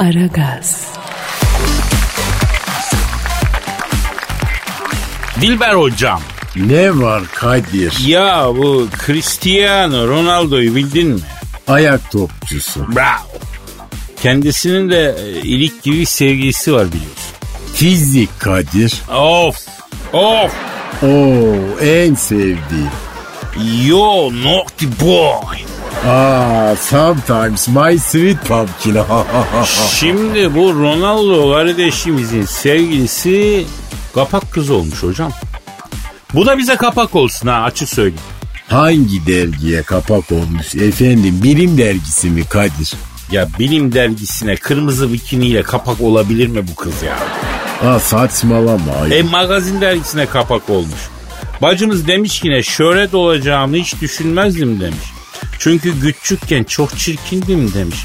Aragaz, Dilber hocam. Ne var Kadir? Ya bu Cristiano Ronaldo'yu bildin mi? Ayak topçusu. Bravo. Kendisinin de e, ilik gibi sevgilisi var biliyorsun. Fizik Kadir. Of. Of. Oo en sevdiğim. Yo naughty boy. Aa sometimes my sweet pumpkin. Şimdi bu Ronaldo kardeşimizin sevgilisi kapak kız olmuş hocam. Bu da bize kapak olsun ha açık söyleyeyim. Hangi dergiye kapak olmuş efendim? Bilim dergisi mi Kadir? Ya bilim dergisine kırmızı bikiniyle kapak olabilir mi bu kız ya? Aa saçmalama. ayol. E magazin dergisine kapak olmuş. Bacımız demiş ki ne şöhret olacağımı hiç düşünmezdim demiş. Çünkü küçükken çok çirkindim demiş.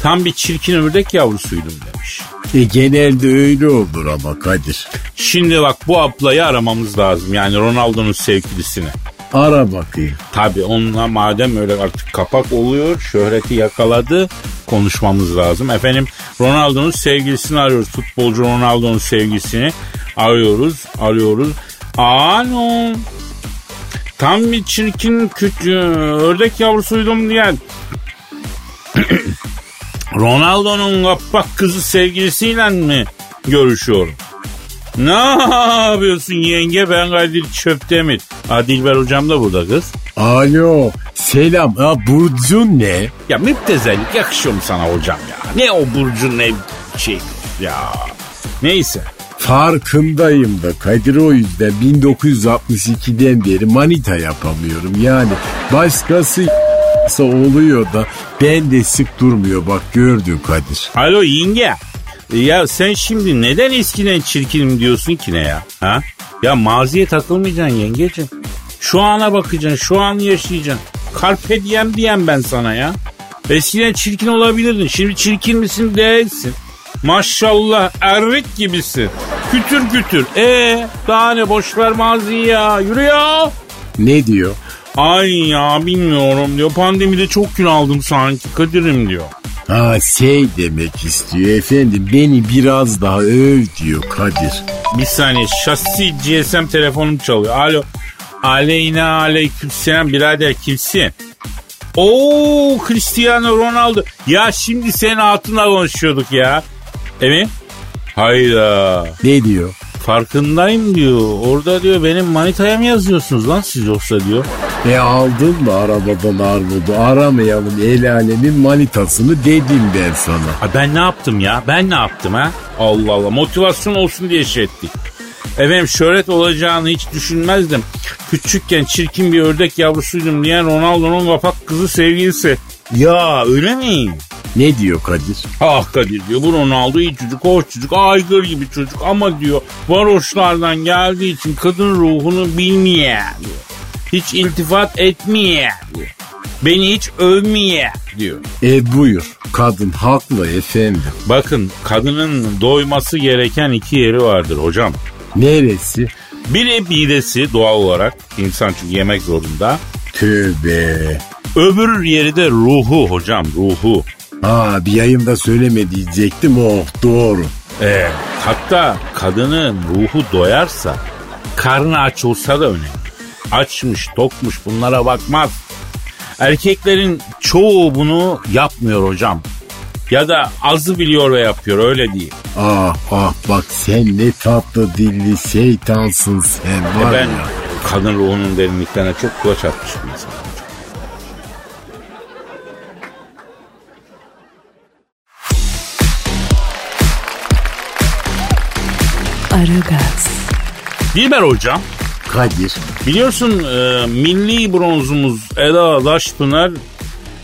Tam bir çirkin ördek yavrusuydum demiş. E, genelde öyle olur ama Kadir. Şimdi bak bu ablayı aramamız lazım. Yani Ronaldo'nun sevgilisini. Ara bakayım. Tabii onunla madem öyle artık kapak oluyor, şöhreti yakaladı, konuşmamız lazım. Efendim Ronaldo'nun sevgilisini arıyoruz. Futbolcu Ronaldo'nun sevgilisini arıyoruz, arıyoruz. Alo. Tam bir çirkin küçük ördek yavrusuydum diyen Ronaldo'nun kapak kızı sevgilisiyle mi görüşüyorum? Ne yapıyorsun yenge ben Kadir Çöptemir. Ha Dilber hocam da burada kız. Alo. Selam. Ha, Burcun ne? Ya müptezellik yakışıyor mu sana hocam ya? Ne o Burcu'nun ev şey ya. Neyse. Farkındayım da Kadir o yüzden 1962'den beri manita yapamıyorum. Yani başkası oluyor da ben de sık durmuyor bak gördün Kadir. Alo yenge. Ya sen şimdi neden eskiden çirkinim diyorsun ki ne ya? Ha? Ya maziye takılmayacaksın yengeciğim. Şu ana bakacaksın, şu anı yaşayacaksın. Carpe diem diyen ben sana ya. Eskiden çirkin olabilirdin. Şimdi çirkin misin değilsin. Maşallah errik gibisin. Kütür kütür. E daha ne boş ver maziyi ya. Yürü ya. Ne diyor? Ay ya bilmiyorum diyor. Pandemide çok kilo aldım sanki Kadir'im diyor. Ha şey demek istiyor efendim beni biraz daha öv diyor Kadir. Bir saniye şasi GSM telefonum çalıyor. Alo. Aleyna aleykümselam birader kimsin? Oo Cristiano Ronaldo. Ya şimdi senin altına konuşuyorduk ya. Evet. Hayda. Ne diyor? Farkındayım diyor. Orada diyor benim manitaya mı yazıyorsunuz lan siz yoksa diyor. E aldın mı arabadan armudu aramayalım el alemin manitasını dedim ben sana. Ha ben ne yaptım ya? Ben ne yaptım ha? Allah Allah motivasyon olsun diye şey ettik. Efendim şöhret olacağını hiç düşünmezdim. Küçükken çirkin bir ördek yavrusuydum diyen Ronaldo'nun kapak kızı sevgilisi. Ya öyle mi? Ne diyor Kadir? Ah Kadir diyor bu Ronaldo iyi çocuk, hoş çocuk, aygır gibi çocuk ama diyor varoşlardan geldiği için kadın ruhunu bilmeye diyor. Hiç iltifat etmeye diyor. Beni hiç övmeye diyor. E buyur kadın haklı efendim. Bakın kadının doyması gereken iki yeri vardır hocam. Neresi? Biri midesi doğal olarak insan çünkü yemek zorunda. Tövbe. Öbür yeri de ruhu hocam ruhu. Ha bir yayında söyleme diyecektim oh doğru. Ee, hatta kadının ruhu doyarsa karnı aç olsa da önemli. Açmış tokmuş bunlara bakmaz. Erkeklerin çoğu bunu yapmıyor hocam. Ya da azı biliyor ve yapıyor öyle değil. Ah ah bak sen ne tatlı dilli şeytansın sen E var ben ya. kadın ruhunun derinliklerine çok kulaç atmış bir. Dilber hocam Kadir. biliyorsun e, milli bronzumuz Eda Daşpınar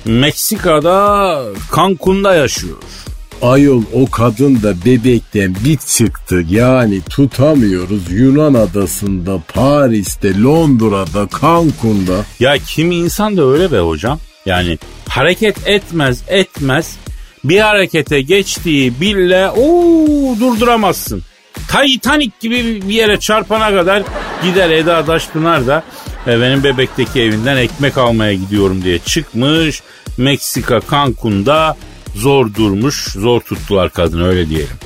Meksika'da Cancun'da yaşıyor. Ayol o kadın da bebekten bir çıktı yani tutamıyoruz Yunan adasında, Paris'te, Londra'da, Cancun'da. Ya kimi insan da öyle be hocam. Yani hareket etmez etmez bir harekete geçtiği bille ooo durduramazsın. Titanic gibi bir yere çarpana kadar gider Eda Daşpınar da e, benim bebekteki evinden ekmek almaya gidiyorum diye çıkmış. Meksika Cancun'da zor durmuş, zor tuttular kadını öyle diyelim.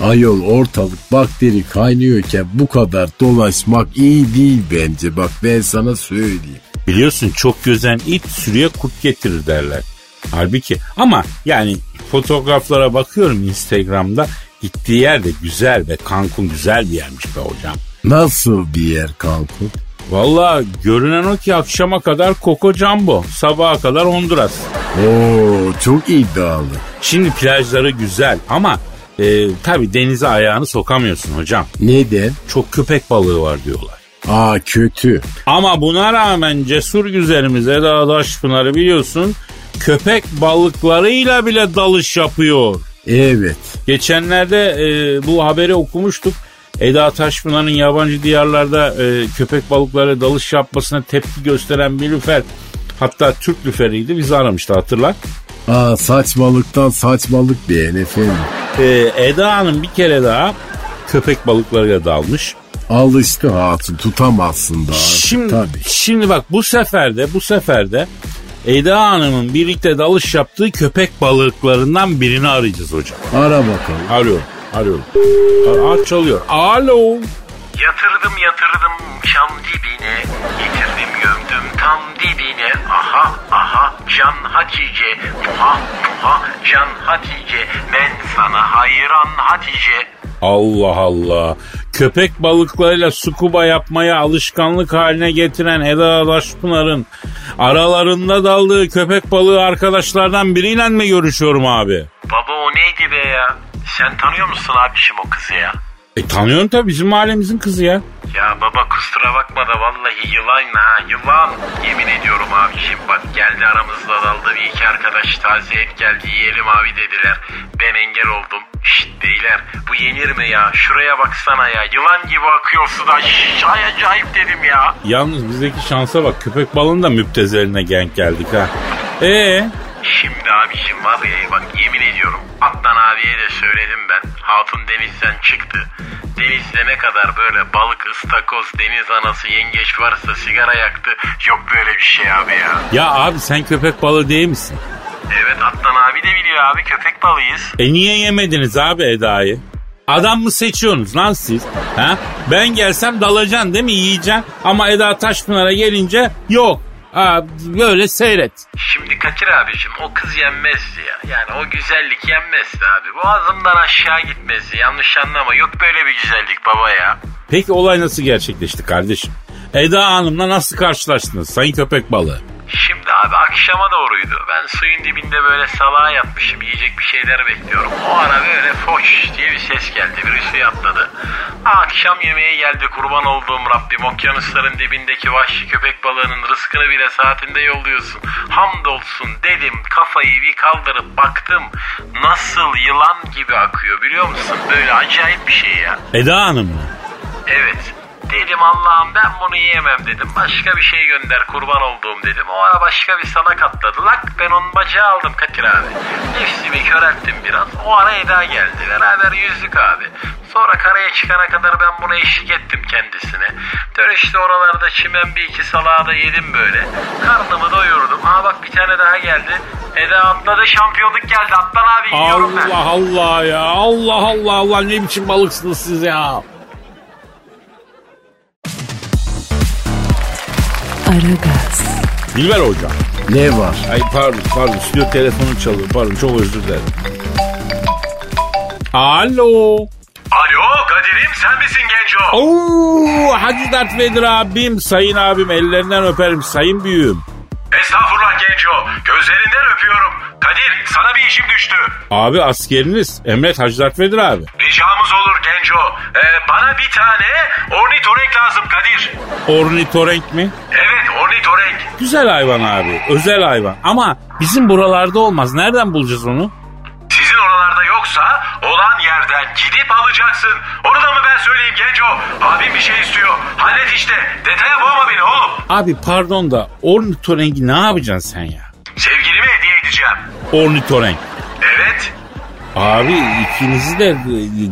Ayol ortalık bakteri kaynıyorken bu kadar dolaşmak iyi değil bence. Bak ben sana söyleyeyim. Biliyorsun çok gözen it sürüye kurt getirir derler. Halbuki ama yani fotoğraflara bakıyorum Instagram'da gittiği yer de güzel ve Cancun güzel bir yermiş be hocam. Nasıl bir yer Cancun? Valla görünen o ki akşama kadar Coco Jumbo, sabaha kadar Honduras. Oo çok iddialı. Şimdi plajları güzel ama e, tabi denize ayağını sokamıyorsun hocam. Neden? Çok köpek balığı var diyorlar. Aa kötü. Ama buna rağmen cesur güzelimiz Eda Daşpınar'ı biliyorsun köpek balıklarıyla bile dalış yapıyor. Evet. Geçenlerde e, bu haberi okumuştuk. Eda Taşpınar'ın yabancı diyarlarda e, köpek balıkları dalış yapmasına tepki gösteren bir lüfer hatta Türk lüferiydi bizi aramıştı hatırlar. Aa saçmalıktan saçmalık bir efendim. E, Eda Hanım bir kere daha köpek balıklarıyla dalmış. Alıştı hatun tutamazsın daha. Şimdi, Tabii. şimdi bak bu seferde bu seferde Eda Hanım'ın birlikte dalış yaptığı köpek balıklarından birini arayacağız hocam. Ara bakalım. Arıyorum, arıyorum. Aç çalıyor. Alo. Yatırdım yatırdım şam dibine Getirdim gömdüm tam dibine Aha aha can Hatice Muha muha can Hatice Ben sana hayran Hatice Allah Allah. Köpek balıklarıyla scuba yapmaya alışkanlık haline getiren Eda Daşpınar'ın aralarında daldığı köpek balığı arkadaşlardan biriyle mi görüşüyorum abi? Baba o neydi be ya Sen tanıyor musun abişim o kızı ya E tanıyorsun tabii bizim mahallemizin kızı ya. Ya baba kusura bakma da vallahi yılan ha yılan. Yemin ediyorum abiciğim bak geldi aramızda daldı bir iki arkadaş taze et geldi yiyelim abi dediler. Ben engel oldum. Şşt beyler bu yenir mi ya? Şuraya baksana ya yılan gibi akıyor sudan. Şşş ay acayip dedim ya. Yalnız bizdeki şansa bak köpek balığının da müptezeline genk geldik ha. E Şimdi abiciğim var ya bak yemin ediyorum Adnan abiye de söyledim ben. Hatun denizden çıktı. Denizde ne kadar böyle balık, ıstakoz, deniz anası, yengeç varsa sigara yaktı. Yok böyle bir şey abi ya. ya abi sen köpek balığı değil misin? Evet Adnan abi de biliyor abi köpek balığıyız. E niye yemediniz abi Eda'yı? Adam mı seçiyorsunuz lan siz? Ha? Ben gelsem dalacaksın değil mi yiyeceksin? Ama Eda Taşpınar'a gelince yok. Ha, böyle seyret. Şimdi Kadir abicim o kız yenmezdi ya. Yani o güzellik yenmezdi abi. Boğazımdan aşağı gitmezdi. Yanlış anlama. Yok böyle bir güzellik baba ya. Peki olay nasıl gerçekleşti kardeşim? Eda Hanım'la nasıl karşılaştınız sayın köpek balığı? Şimdi abi akşama doğruydu. Ben suyun dibinde böyle salağa yatmışım. Yiyecek bir şeyler bekliyorum. O ara böyle foş diye bir ses geldi. Biri suya atladı. Akşam yemeğe geldi kurban olduğum Rabbim. Okyanusların dibindeki vahşi köpek balığının rızkını bile saatinde yolluyorsun. Hamdolsun dedim kafayı bir kaldırıp baktım. Nasıl yılan gibi akıyor biliyor musun? Böyle acayip bir şey ya. Eda Hanım mı? Evet. Dedim Allah'ım ben bunu yiyemem dedim. Başka bir şey gönder kurban olduğum dedim. O ara başka bir salak atladı. Lak ben onun bacağı aldım Kadir abi. Nefsimi körelttim biraz. O ara Eda geldi. Beraber yüzdük abi. Sonra karaya çıkana kadar ben buna eşlik ettim kendisine. Dönüşte oralarda çimen bir iki salağı da yedim böyle. Karnımı doyurdum. Aa bak bir tane daha geldi. Eda atladı şampiyonluk geldi. Atlan abi yiyorum ben. Allah Allah ya Allah Allah Allah ne biçim balıksınız siz ya. Aragaz, Dilber hocam. Ne var? Ay pardon pardon stüdyo telefonu çalıyor pardon çok özür dilerim. Alo. Alo Kadir'im sen misin genco? Oo, Hacı Dert Vedir abim, sayın abim ellerinden öperim sayın büyüğüm. Estağfurullah genco. Öpüyorum. Kadir sana bir işim düştü. Abi askeriniz Emret Hacı Dert Vedir abi. Ricamız olur genco. Ee, bana bir tane ornitorenk lazım Kadir. Ornitorenk mi? Evet ornitorenk. Güzel hayvan abi özel hayvan ama bizim buralarda olmaz nereden bulacağız onu? Sizin oralarda yoksa olan yerden gidip alacaksın. Onu da mı ben söyleyeyim genco? Abim bir şey istiyor. Hallet işte. Detaya boğma beni oğlum. Abi pardon da ornitorengi ne yapacaksın sen ya? Sevgilime hediye edeceğim. Ornitorenk. Evet. Abi ikinizi de e,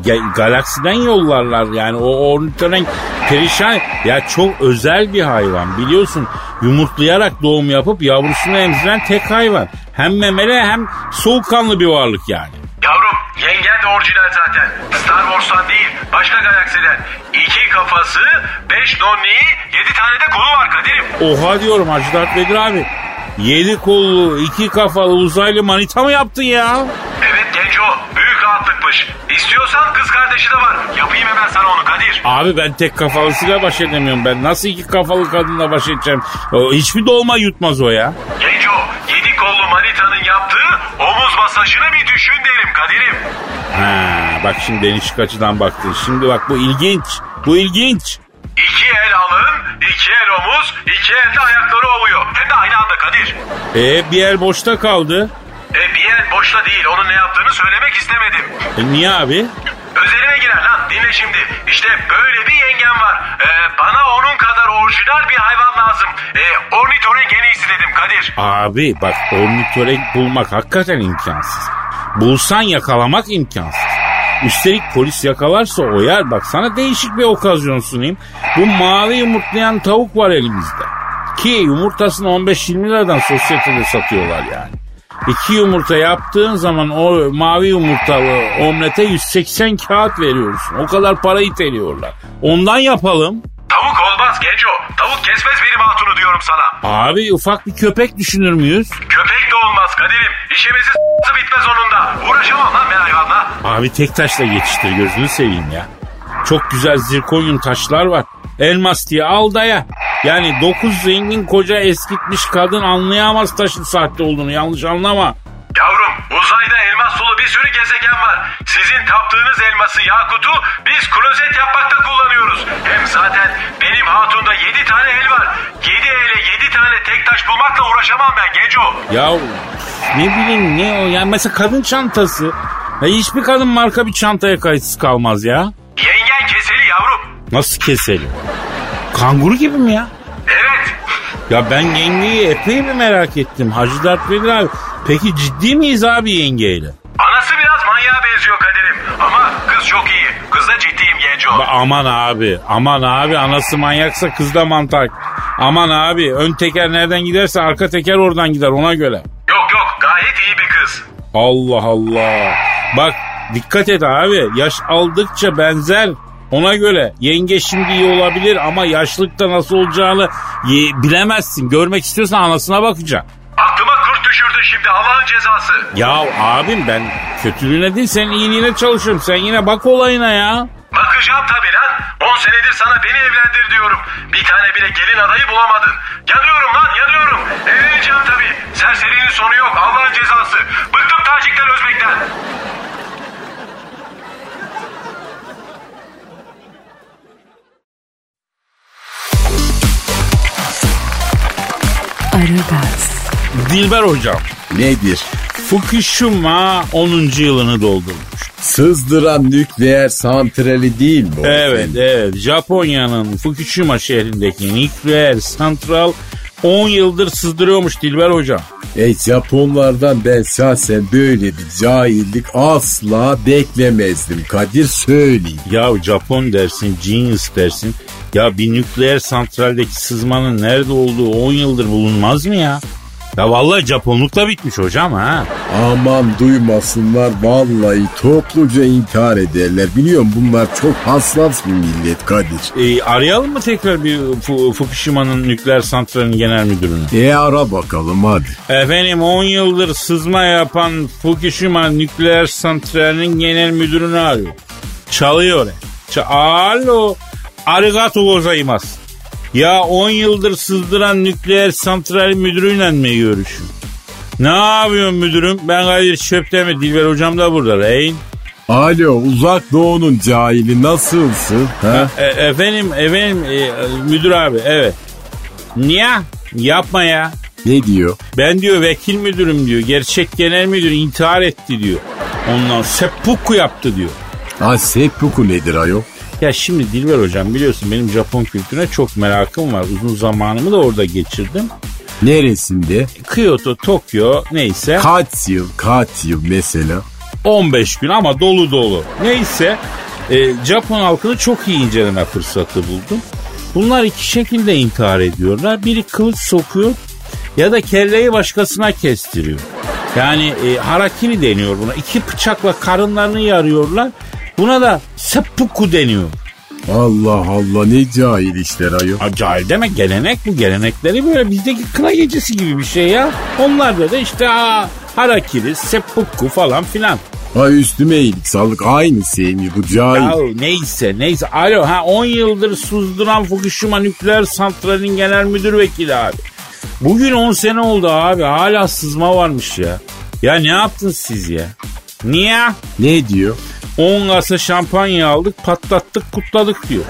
ga- galaksiden yollarlar yani o ornitorenk Perişan. Ya çok özel bir hayvan biliyorsun. Yumurtlayarak doğum yapıp yavrusunu emziren tek hayvan. Hem memeli hem soğukkanlı bir varlık yani. Yavrum yengen de orijinal zaten. Star Wars'tan değil başka galaksiden. İki kafası, beş donniği, yedi tane de kolu var Kadir'im. Oha diyorum Hacı Dert Vedir abi. Yedi kollu, iki kafalı uzaylı manita mı yaptın ya? Evet Genco büyük rahatlıkmış. İstiyorsan kız kardeşi de var. Yapayım hemen sana onu Kadir. Abi ben tek kafalısıyla baş edemiyorum ben. Nasıl iki kafalı kadınla baş edeceğim? O, hiçbir dolma yutmaz o ya. Genco yedi kollu manitanın yaptığı omuz masajını bir düşün derim Kadir'im. Ha, bak şimdi değişik açıdan baktın. Şimdi bak bu ilginç. Bu ilginç. El alın, iki el omuz, iki elde ayakları ovuyor. Hem de aynı anda Kadir. E bir el boşta kaldı. E bir el boşta değil onun ne yaptığını söylemek istemedim. E, niye abi? Özelime girer lan dinle şimdi. İşte böyle bir yengem var. Ee, bana onun kadar orijinal bir hayvan lazım. Ee, ornitorenk en iyisi dedim Kadir. Abi bak ornitorenk bulmak hakikaten imkansız. Bulsan yakalamak imkansız. Üstelik polis yakalarsa o yer bak sana değişik bir okazyon sunayım. Bu mavi yumurtlayan tavuk var elimizde. Ki yumurtasını 15-20 liradan sosyetede satıyorlar yani. İki yumurta yaptığın zaman o mavi yumurtalı omlete 180 kağıt veriyorsun. O kadar para iteliyorlar. Ondan yapalım. Tavuk olmaz Genco. Tavuk kesmez benim hatunu diyorum sana. Abi ufak bir köpek düşünür müyüz? Köpek de olmaz Kadir'im. İşimizi bitmez onun da. Uğraşamam lan ben hayvanla. Abi tek taşla geçiştir gözünü seveyim ya. Çok güzel zirkonyum taşlar var. Elmas diye al daya. Yani dokuz zengin koca eskitmiş kadın anlayamaz taşın sahte olduğunu yanlış anlama. Yavrum uzayda elmas dolu bir sürü gezegen var. Sizin taptığınız elması Yakut'u biz klozet yapmakta kullanıyoruz. Hem zaten benim hatunda 7 tane el var. 7 ele 7 tane tek taş bulmakla uğraşamam ben Genco. Ya ne bileyim ne o yani mesela kadın çantası. Ya hiçbir kadın marka bir çantaya kayıtsız kalmaz ya. Yengen keseli yavrum. Nasıl keselim? Kanguru gibi mi ya? Evet. Ya ben yengeyi epey bir merak ettim. Hacı Dert Vedir abi. Peki ciddi miyiz abi yengeyle? Anası biraz manyağa benziyor Kadir'im. Ama kız çok iyi. Kız da ciddiyim Genco. Ba- aman abi, aman abi anası manyaksa kız da mantak. Aman abi ön teker nereden giderse arka teker oradan gider ona göre. Yok yok gayet iyi bir kız. Allah Allah. Bak dikkat et abi yaş aldıkça benzer. Ona göre yenge şimdi iyi olabilir ama yaşlıkta nasıl olacağını bilemezsin. Görmek istiyorsan anasına bakacaksın. Aklıma kurt düşürdün şimdi Allah'ın cezası. Ya abim ben kötülüğüne değil senin iyiliğine çalışıyorum. Sen yine bak olayına ya. Bakacağım tabii lan. 10 senedir sana beni evlendir diyorum. Bir tane bile gelin adayı bulamadın. Yanıyorum lan yanıyorum. Evleneceğim tabii. Serserinin sonu yok Allah'ın cezası. Bıktım tacikten özbekten. Aragaz, Dilber hocam. Nedir? Fukushima 10. yılını doldurmuş. Sızdıran nükleer santrali değil mi? Evet evet Japonya'nın Fukushima şehrindeki nükleer santral 10 yıldır sızdırıyormuş Dilber hocam. E Japonlardan ben şahsen böyle bir cahillik asla beklemezdim Kadir söyleyeyim. Ya Japon dersin, genius dersin. Ya bir nükleer santraldeki sızmanın nerede olduğu 10 yıldır bulunmaz mı ya? Ya vallahi Japonlukla bitmiş hocam ha. Aman duymasınlar vallahi topluca intihar ederler. Biliyorum bunlar çok hassas bir millet Kadir. E, arayalım mı tekrar bir Fu- Fukushima'nın nükleer santralinin genel müdürünü? E ara bakalım hadi. Efendim 10 yıldır sızma yapan Fukushima nükleer santralinin genel müdürünü arıyor. Çalıyor. Ç- Alo. Arigato gozaimasu. Ya 10 yıldır sızdıran nükleer santral müdürüyle mi görüşün? Ne yapıyorsun müdürüm? Ben Kadir Çöptemir. Dilber hocam da burada. Reyn. Alo uzak doğunun cahili nasılsın? Ha? E, efendim, efendim e, müdür abi evet. Niye? Yapma ya. Ne diyor? Ben diyor vekil müdürüm diyor. Gerçek genel müdür intihar etti diyor. Ondan seppuku yaptı diyor. Ha seppuku nedir ayol? Ya şimdi Dilber hocam biliyorsun benim Japon kültürüne çok merakım var. Uzun zamanımı da orada geçirdim. Neresinde? Kyoto, Tokyo neyse Kaç yıl, kaç yıl mesela? 15 gün ama dolu dolu. Neyse E, Japon halkını çok iyi inceleme fırsatı buldum. Bunlar iki şekilde intihar ediyorlar. Biri kılıç sokuyor ya da kelleyi başkasına kestiriyor. Yani e, harakiri deniyor buna. İki bıçakla karınlarını yarıyorlar. Buna da seppuku deniyor. Allah Allah ne cahil işler ayol. Ha, cahil deme gelenek bu. Gelenekleri böyle bizdeki kına gecesi gibi bir şey ya. Onlarda da işte ha, harakiri, seppuku falan filan. Ha üstüme iyilik sağlık aynı şey mi bu cahil? Ya neyse neyse. Alo ha 10 yıldır susduran Fukushima nükleer santralinin genel müdür vekili abi. Bugün 10 sene oldu abi hala sızma varmış ya. Ya ne yaptınız siz ya? Niye? Ne diyor? 10 kasa şampanya aldık patlattık kutladık diyor.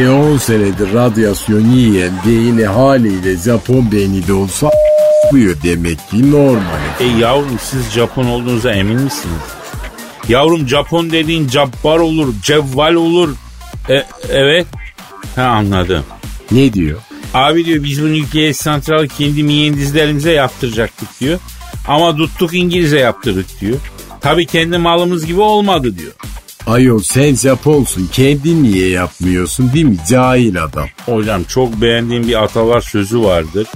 E 10 senedir radyasyon yiyen beyni haliyle Japon beyni de olsa buyur demek ki normal. E yavrum siz Japon olduğunuza emin misiniz? Yavrum Japon dediğin cabbar olur, cevval olur. E, evet. Ha anladım. Ne diyor? Abi diyor biz bu nükleer santralı kendi mühendislerimize yaptıracaktık diyor. Ama tuttuk İngiliz'e yaptırdık diyor. Tabii kendi malımız gibi olmadı diyor. Ayol sen Japonsun kendin niye yapmıyorsun değil mi cahil adam? Hocam çok beğendiğim bir atalar sözü vardır.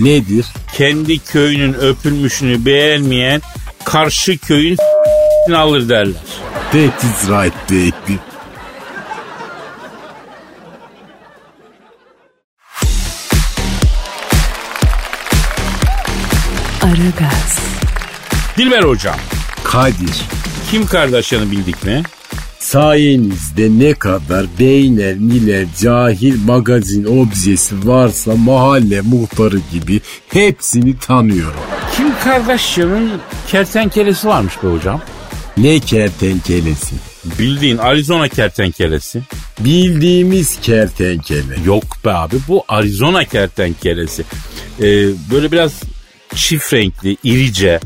Nedir? Kendi köyünün öpülmüşünü beğenmeyen karşı köyün alır derler. That is right baby. Aragaz, Dilber hocam Kadir. Kim Kardashian'ı bildik mi? Sayenizde ne kadar beyner, miler, cahil magazin objesi varsa mahalle muhtarı gibi hepsini tanıyorum. Kim Kardashian'ın kertenkelesi varmış be hocam. Ne kertenkelesi? Bildiğin Arizona kertenkelesi. Bildiğimiz kertenkele. Yok be abi bu Arizona kertenkelesi. Ee, böyle biraz çift renkli, irice.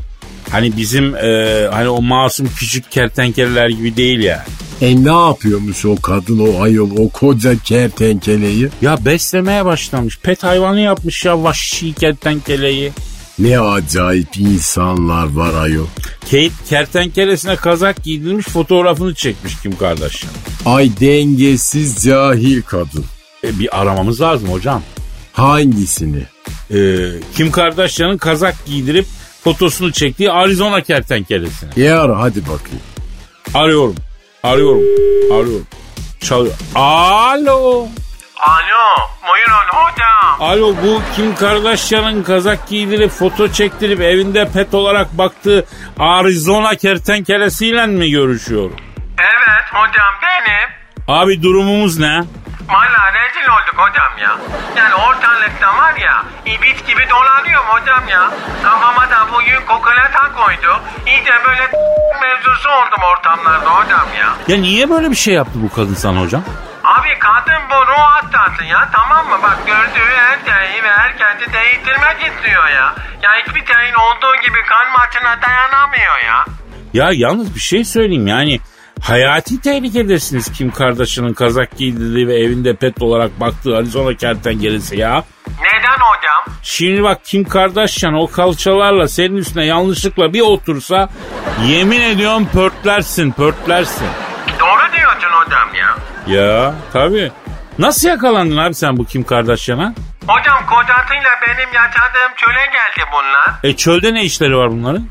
Hani bizim e, hani o masum küçük kertenkeleler gibi değil yani. E ne yapıyormuş o kadın o ayol o koca kertenkeleyi? Ya beslemeye başlamış. Pet hayvanı yapmış ya vahşi kertenkeleyi. Ne acayip insanlar var ayol. Kate kertenkelesine kazak giydirmiş fotoğrafını çekmiş Kim Kardashian. Ay dengesiz cahil kadın. E, bir aramamız lazım hocam. Hangisini? Ee, Kim Kardashian'ın kazak giydirip fotosunu çektiği Arizona kertenkelesine. Ara hadi bakayım. Arıyorum. Arıyorum. Arıyorum. Çalıyor. Alo. Alo, buyurun hocam. Alo bu Kim Kardashian'ın kazak giydirip foto çektirip evinde pet olarak baktığı Arizona kertenkelesiyle mi görüşüyorum? Evet hocam benim. Abi durumumuz ne? Valla rezil olduk hocam ya. Yani ortalıkta var ya ibit gibi dolanıyorum hocam ya. Kafama da bugün kokolata koydu. İyice böyle mevzusu oldum ortamlarda hocam ya. Ya niye böyle bir şey yaptı bu kadın sana hocam? Abi kadın bu ruh hastası ya tamam mı? Bak gördüğü her şeyi ve herkesi değiştirmek istiyor ya. Ya hiçbir şeyin olduğu gibi kan maçına dayanamıyor ya. Ya yalnız bir şey söyleyeyim yani hayati tehlikedesiniz Kim Kardashian'ın kazak giydirdiği ve evinde pet olarak baktığı Arizona kertenkelesi ya. Neden hocam? Şimdi bak Kim Kardashian o kalçalarla senin üstüne yanlışlıkla bir otursa yemin ediyorum pörtlersin pörtlersin. Doğru diyorsun hocam ya. Ya tabii. Nasıl yakalandın abi sen bu Kim Kardashian'a? Hocam kocasıyla benim yaşadığım çöle geldi bunlar. E çölde ne işleri var bunların?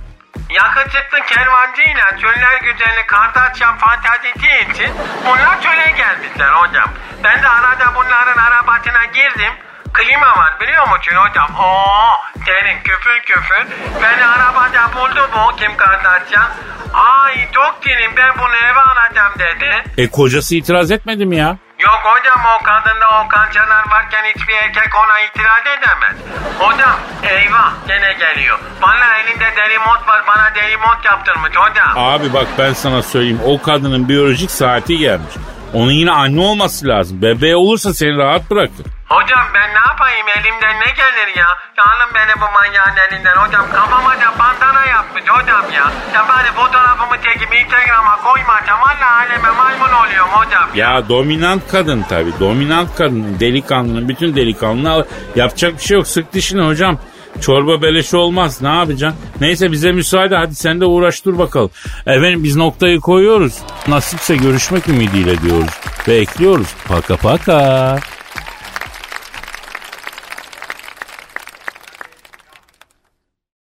Yakışıklı kervancıyla çöller güzeli Kardashian fantazisi için bunlar çöle gelmişler hocam. Ben de arada bunların arabasına girdim. Klima var biliyor musun hocam? Oo, senin küfür küfür. Beni arabada buldu bu Kim Kardashian. Ay çok dilim ben bunu eve alacağım dedi. E kocası itiraz etmedi mi ya? Yok hocam o kadında o kançalar varken hiçbir erkek ona itiraz edemez. Hocam eyvah gene geliyor. Bana elinde deri mont var bana deri mont yaptırmış hocam. Abi bak ben sana söyleyeyim o kadının biyolojik saati gelmiş. Onun yine anne olması lazım. Bebeği olursa seni rahat bırakır. Hocam ben ne yapayım elimden ne gelir ya? Alın beni bu manyağın elinden hocam. Kafama da bandana yapmış hocam ya. Ya bari fotoğrafımı çekip Instagram'a koymasam valla aleme maymun oluyorum hocam. Ya dominant kadın tabii. Dominant kadın. Delikanlının bütün delikanlını al. Yapacak bir şey yok. Sık dişini hocam. Çorba beleş olmaz. Ne yapacaksın? Neyse bize müsaade. Hadi sen de uğraş dur bakalım. Efendim biz noktayı koyuyoruz. Nasipse görüşmek ümidiyle diyoruz. Ve ekliyoruz. Paka paka.